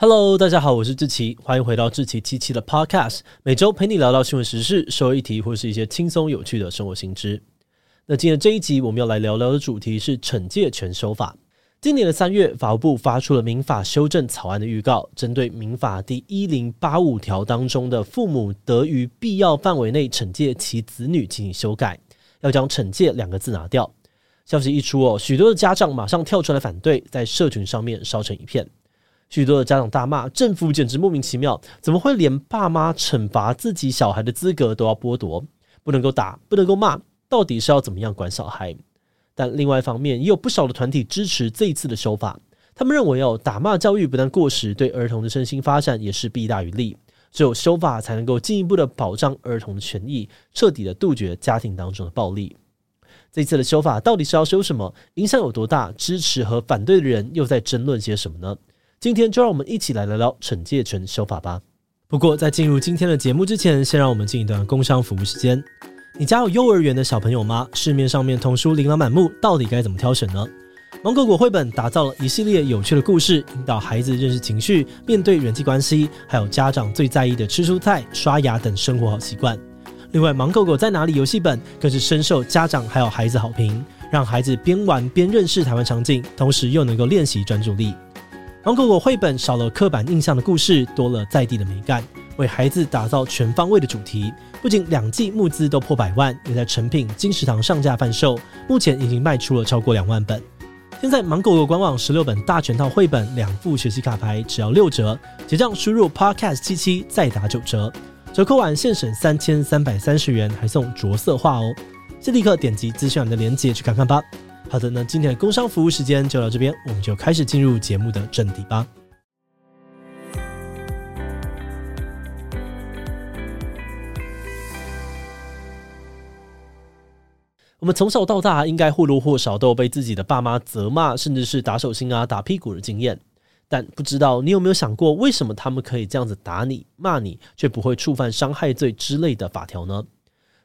Hello，大家好，我是志奇，欢迎回到志奇七七的 Podcast，每周陪你聊聊新闻时事、社会议题或是一些轻松有趣的生活新知。那今天这一集我们要来聊聊的主题是惩戒权修法。今年的三月，法务部发出了民法修正草案的预告，针对民法第一零八五条当中的父母得于必要范围内惩戒其子女进行修改，要将“惩戒”两个字拿掉。消息一出哦，许多的家长马上跳出来反对，在社群上面烧成一片。许多的家长大骂政府简直莫名其妙，怎么会连爸妈惩罚自己小孩的资格都要剥夺？不能够打，不能够骂，到底是要怎么样管小孩？但另外一方面，也有不少的团体支持这一次的修法。他们认为，哦，打骂教育不但过时，对儿童的身心发展也是弊大于利。只有修法才能够进一步的保障儿童的权益，彻底的杜绝家庭当中的暴力。这一次的修法到底是要修什么？影响有多大？支持和反对的人又在争论些什么呢？今天就让我们一起来聊聊惩戒权修法吧。不过，在进入今天的节目之前，先让我们进一段工商服务时间。你家有幼儿园的小朋友吗？市面上面童书琳琅满目，到底该怎么挑选呢？芒果果绘本打造了一系列有趣的故事，引导孩子认识情绪、面对人际关系，还有家长最在意的吃蔬菜、刷牙等生活好习惯。另外，芒果果在哪里游戏本更是深受家长还有孩子好评，让孩子边玩边认识台湾场景，同时又能够练习专注力。芒果果绘本少了刻板印象的故事，多了在地的美感，为孩子打造全方位的主题。不仅两季募资都破百万，也在成品金石堂上架贩售，目前已经卖出了超过两万本。现在芒果果官网十六本大全套绘本，两副学习卡牌只要六折，结账输入 podcast 七七再打九折，折扣完现省三千三百三十元，还送着色画哦！先立刻点击资讯栏的链接去看看吧。好的，那今天的工商服务时间就到这边，我们就开始进入节目的正题吧。我们从小到大，应该或多或少都有被自己的爸妈责骂，甚至是打手心啊、打屁股的经验。但不知道你有没有想过，为什么他们可以这样子打你、骂你，却不会触犯伤害罪之类的法条呢？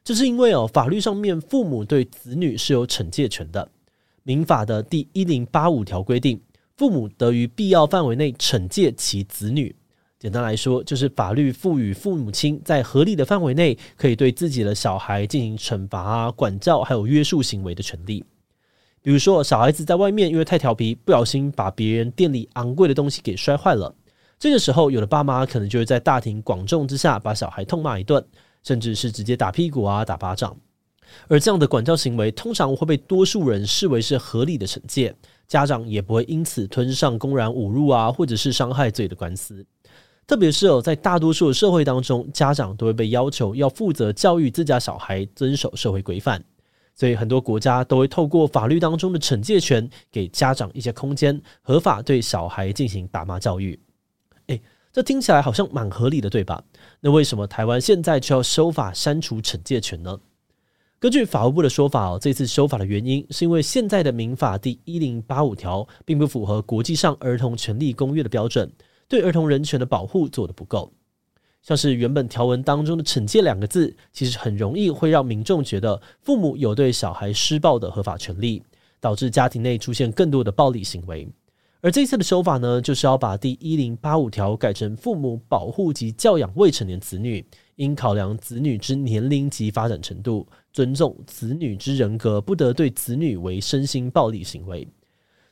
这是因为哦，法律上面父母对子女是有惩戒权的。民法的第一零八五条规定，父母得于必要范围内惩戒其子女。简单来说，就是法律赋予父母亲在合理的范围内，可以对自己的小孩进行惩罚啊、管教，还有约束行为的权利。比如说，小孩子在外面因为太调皮，不小心把别人店里昂贵的东西给摔坏了，这个时候，有的爸妈可能就会在大庭广众之下把小孩痛骂一顿，甚至是直接打屁股啊、打巴掌。而这样的管教行为，通常会被多数人视为是合理的惩戒，家长也不会因此吞上公然侮辱啊，或者是伤害罪的官司。特别是哦，在大多数的社会当中，家长都会被要求要负责教育自家小孩遵守社会规范，所以很多国家都会透过法律当中的惩戒权，给家长一些空间，合法对小孩进行打骂教育。诶，这听起来好像蛮合理的，对吧？那为什么台湾现在就要修法删除惩戒权呢？根据法务部的说法哦，这次修法的原因是因为现在的民法第一零八五条并不符合国际上儿童权利公约的标准。对儿童人权的保护做得不够，像是原本条文当中的“惩戒”两个字，其实很容易会让民众觉得父母有对小孩施暴的合法权利，导致家庭内出现更多的暴力行为。而这次的修法呢，就是要把第一零八五条改成父母保护及教养未成年子女，应考量子女之年龄及发展程度，尊重子女之人格，不得对子女为身心暴力行为。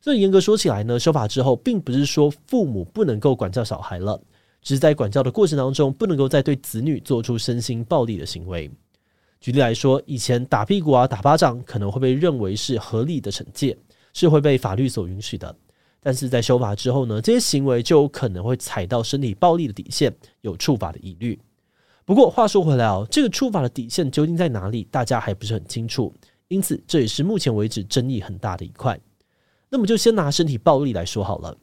所以严格说起来呢，修法之后，并不是说父母不能够管教小孩了，只是在管教的过程当中，不能够再对子女做出身心暴力的行为。举例来说，以前打屁股啊、打巴掌可能会被认为是合理的惩戒，是会被法律所允许的。但是在修法之后呢，这些行为就有可能会踩到身体暴力的底线，有触法的疑虑。不过话说回来哦，这个触法的底线究竟在哪里，大家还不是很清楚，因此这也是目前为止争议很大的一块。那么就先拿身体暴力来说好了。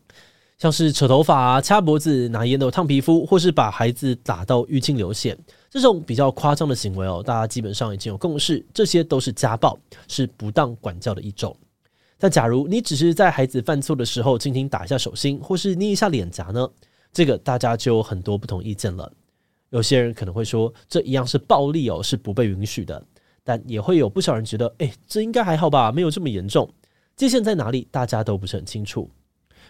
像是扯头发、掐脖子、拿烟头烫皮肤，或是把孩子打到淤青流血，这种比较夸张的行为哦，大家基本上已经有共识，这些都是家暴，是不当管教的一种。但假如你只是在孩子犯错的时候轻轻打一下手心，或是捏一下脸颊呢？这个大家就有很多不同意见了。有些人可能会说，这一样是暴力哦，是不被允许的。但也会有不少人觉得，诶，这应该还好吧，没有这么严重。界限在哪里，大家都不是很清楚。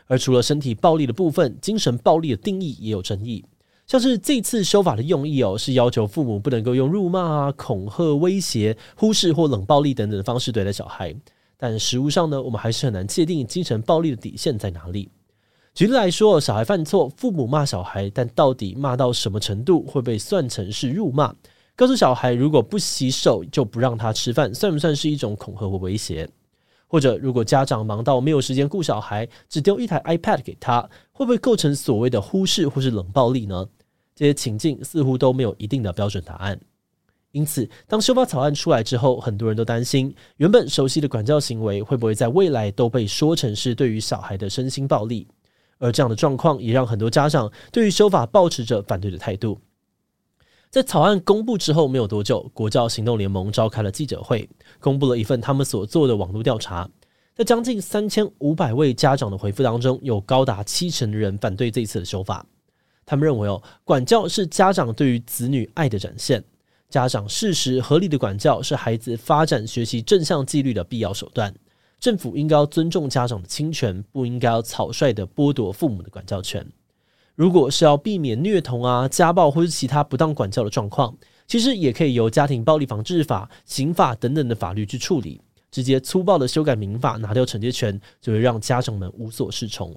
而除了身体暴力的部分，精神暴力的定义也有争议。像是这次修法的用意哦，是要求父母不能够用辱骂啊、恐吓、威胁、忽视或冷暴力等等的方式对待小孩。但实务上呢，我们还是很难界定精神暴力的底线在哪里。举例来说，小孩犯错，父母骂小孩，但到底骂到什么程度会被算成是辱骂？告诉小孩如果不洗手就不让他吃饭，算不算是一种恐吓或威胁？或者，如果家长忙到没有时间顾小孩，只丢一台 iPad 给他，会不会构成所谓的忽视或是冷暴力呢？这些情境似乎都没有一定的标准答案。因此，当修法草案出来之后，很多人都担心，原本熟悉的管教行为会不会在未来都被说成是对于小孩的身心暴力？而这样的状况也让很多家长对于修法抱持着反对的态度。在草案公布之后没有多久，国教行动联盟召开了记者会，公布了一份他们所做的网络调查。在将近三千五百位家长的回复当中，有高达七成的人反对这次的修法。他们认为，哦，管教是家长对于子女爱的展现，家长适时合理的管教是孩子发展学习正向纪律的必要手段。政府应该要尊重家长的亲权，不应该要草率的剥夺父母的管教权。如果是要避免虐童啊、家暴或是其他不当管教的状况，其实也可以由家庭暴力防治法、刑法等等的法律去处理，直接粗暴的修改民法，拿掉惩戒权，就会让家长们无所适从。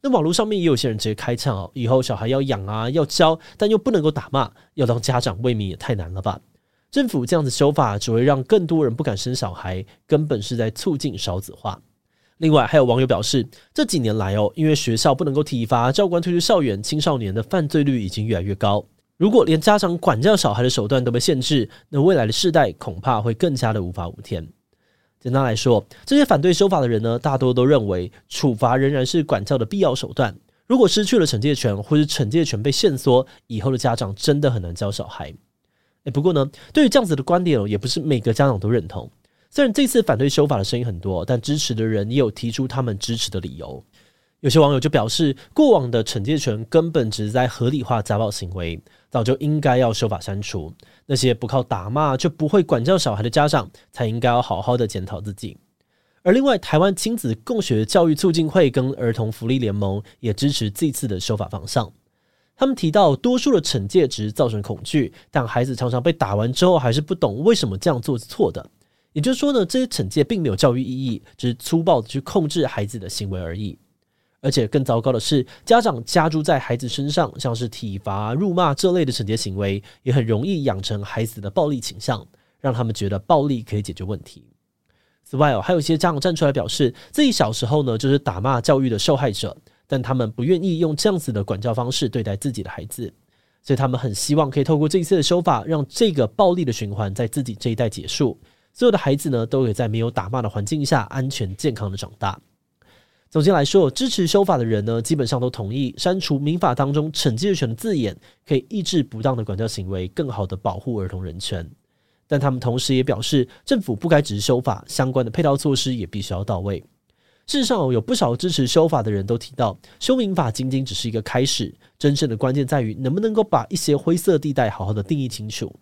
那网络上面也有些人直接开呛哦，以后小孩要养啊、要教，但又不能够打骂，要当家长未免也太难了吧？政府这样子修法，只会让更多人不敢生小孩，根本是在促进少子化。另外，还有网友表示，这几年来哦，因为学校不能够体罚，教官退出校园，青少年的犯罪率已经越来越高。如果连家长管教小孩的手段都被限制，那未来的世代恐怕会更加的无法无天。简单来说，这些反对修法的人呢，大多都认为处罚仍然是管教的必要手段。如果失去了惩戒权，或是惩戒权被限缩，以后的家长真的很难教小孩。诶，不过呢，对于这样子的观点哦，也不是每个家长都认同。虽然这次反对修法的声音很多，但支持的人也有提出他们支持的理由。有些网友就表示，过往的惩戒权根本只是在合理化家暴行为，早就应该要修法删除。那些不靠打骂就不会管教小孩的家长，才应该要好好的检讨自己。而另外，台湾亲子共学教育促进会跟儿童福利联盟也支持这次的修法方向。他们提到，多数的惩戒只是造成恐惧，但孩子常常被打完之后还是不懂为什么这样做是错的。也就是说呢，这些惩戒并没有教育意义，只是粗暴的去控制孩子的行为而已。而且更糟糕的是，家长加诸在孩子身上，像是体罚、辱骂这类的惩戒行为，也很容易养成孩子的暴力倾向，让他们觉得暴力可以解决问题。此外哦，还有一些家长站出来表示，自己小时候呢就是打骂教育的受害者，但他们不愿意用这样子的管教方式对待自己的孩子，所以他们很希望可以透过这一次的修法，让这个暴力的循环在自己这一代结束。所有的孩子呢，都可以在没有打骂的环境下安全健康的长大。总结来说，支持修法的人呢，基本上都同意删除民法当中惩戒权的字眼，可以抑制不当的管教行为，更好的保护儿童人权。但他们同时也表示，政府不该只是修法，相关的配套措施也必须要到位。事实上，有不少支持修法的人都提到，修民法仅仅只是一个开始，真正的关键在于能不能够把一些灰色地带好好的定义清楚。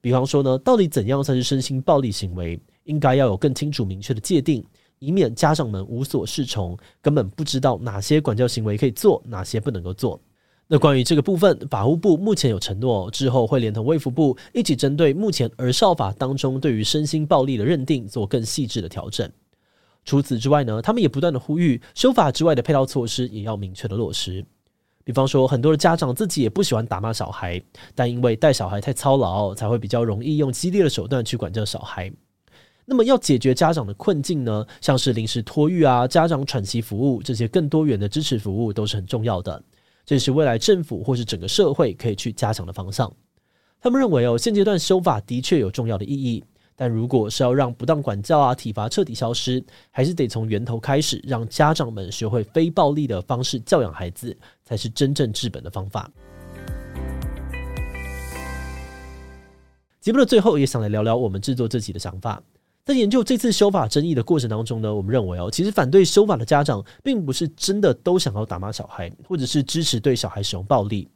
比方说呢，到底怎样才是身心暴力行为？应该要有更清楚明确的界定，以免家长们无所适从，根本不知道哪些管教行为可以做，哪些不能够做。那关于这个部分，法务部目前有承诺，之后会连同卫福部一起针对目前儿少法当中对于身心暴力的认定做更细致的调整。除此之外呢，他们也不断的呼吁，修法之外的配套措施也要明确的落实。比方说，很多的家长自己也不喜欢打骂小孩，但因为带小孩太操劳，才会比较容易用激烈的手段去管教小孩。那么，要解决家长的困境呢，像是临时托育啊、家长喘息服务这些更多元的支持服务都是很重要的。这是未来政府或是整个社会可以去加强的方向。他们认为哦，现阶段修法的确有重要的意义，但如果是要让不当管教啊、体罚彻底消失，还是得从源头开始，让家长们学会非暴力的方式教养孩子，才是真正治本的方法。节目的最后，也想来聊聊我们制作自己的想法。在研究这次修法争议的过程当中呢，我们认为哦，其实反对修法的家长，并不是真的都想要打骂小孩，或者是支持对小孩使用暴力。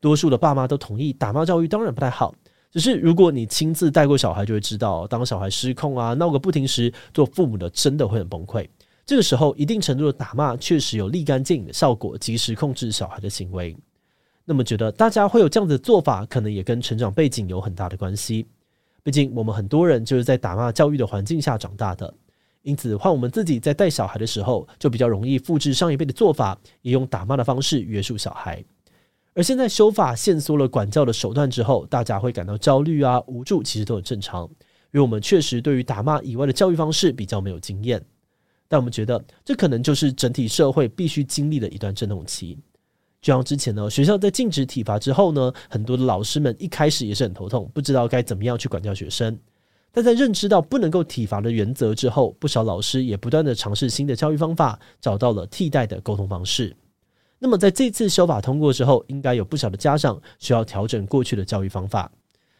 多数的爸妈都同意打骂教育当然不太好。只是，如果你亲自带过小孩，就会知道，当小孩失控啊、闹个不停时，做父母的真的会很崩溃。这个时候，一定程度的打骂确实有立竿见影的效果，及时控制小孩的行为。那么，觉得大家会有这样子的做法，可能也跟成长背景有很大的关系。毕竟，我们很多人就是在打骂教育的环境下长大的，因此，换我们自己在带小孩的时候，就比较容易复制上一辈的做法，也用打骂的方式约束小孩。而现在修法限缩了管教的手段之后，大家会感到焦虑啊、无助，其实都很正常，因为我们确实对于打骂以外的教育方式比较没有经验。但我们觉得，这可能就是整体社会必须经历的一段阵痛期。就像之前呢，学校在禁止体罚之后呢，很多的老师们一开始也是很头痛，不知道该怎么样去管教学生。但在认知到不能够体罚的原则之后，不少老师也不断地尝试新的教育方法，找到了替代的沟通方式。那么，在这次修法通过之后，应该有不少的家长需要调整过去的教育方法，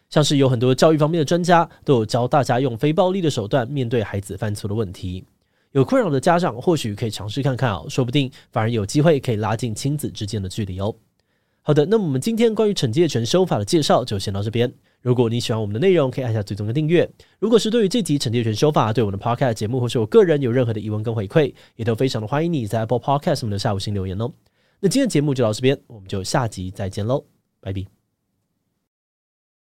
像是有很多教育方面的专家都有教大家用非暴力的手段面对孩子犯错的问题。有困扰的家长或许可以尝试看看哦，说不定反而有机会可以拉近亲子之间的距离哦。好的，那么我们今天关于惩戒权修法的介绍就先到这边。如果你喜欢我们的内容，可以按下追踪跟订阅。如果是对于这集惩戒权修法对我们的 Podcast 节目或是我个人有任何的疑问跟回馈，也都非常的欢迎你在 Apple Podcast 我们留下五星留言哦。那今天节目就到这边，我们就下集再见喽，拜拜。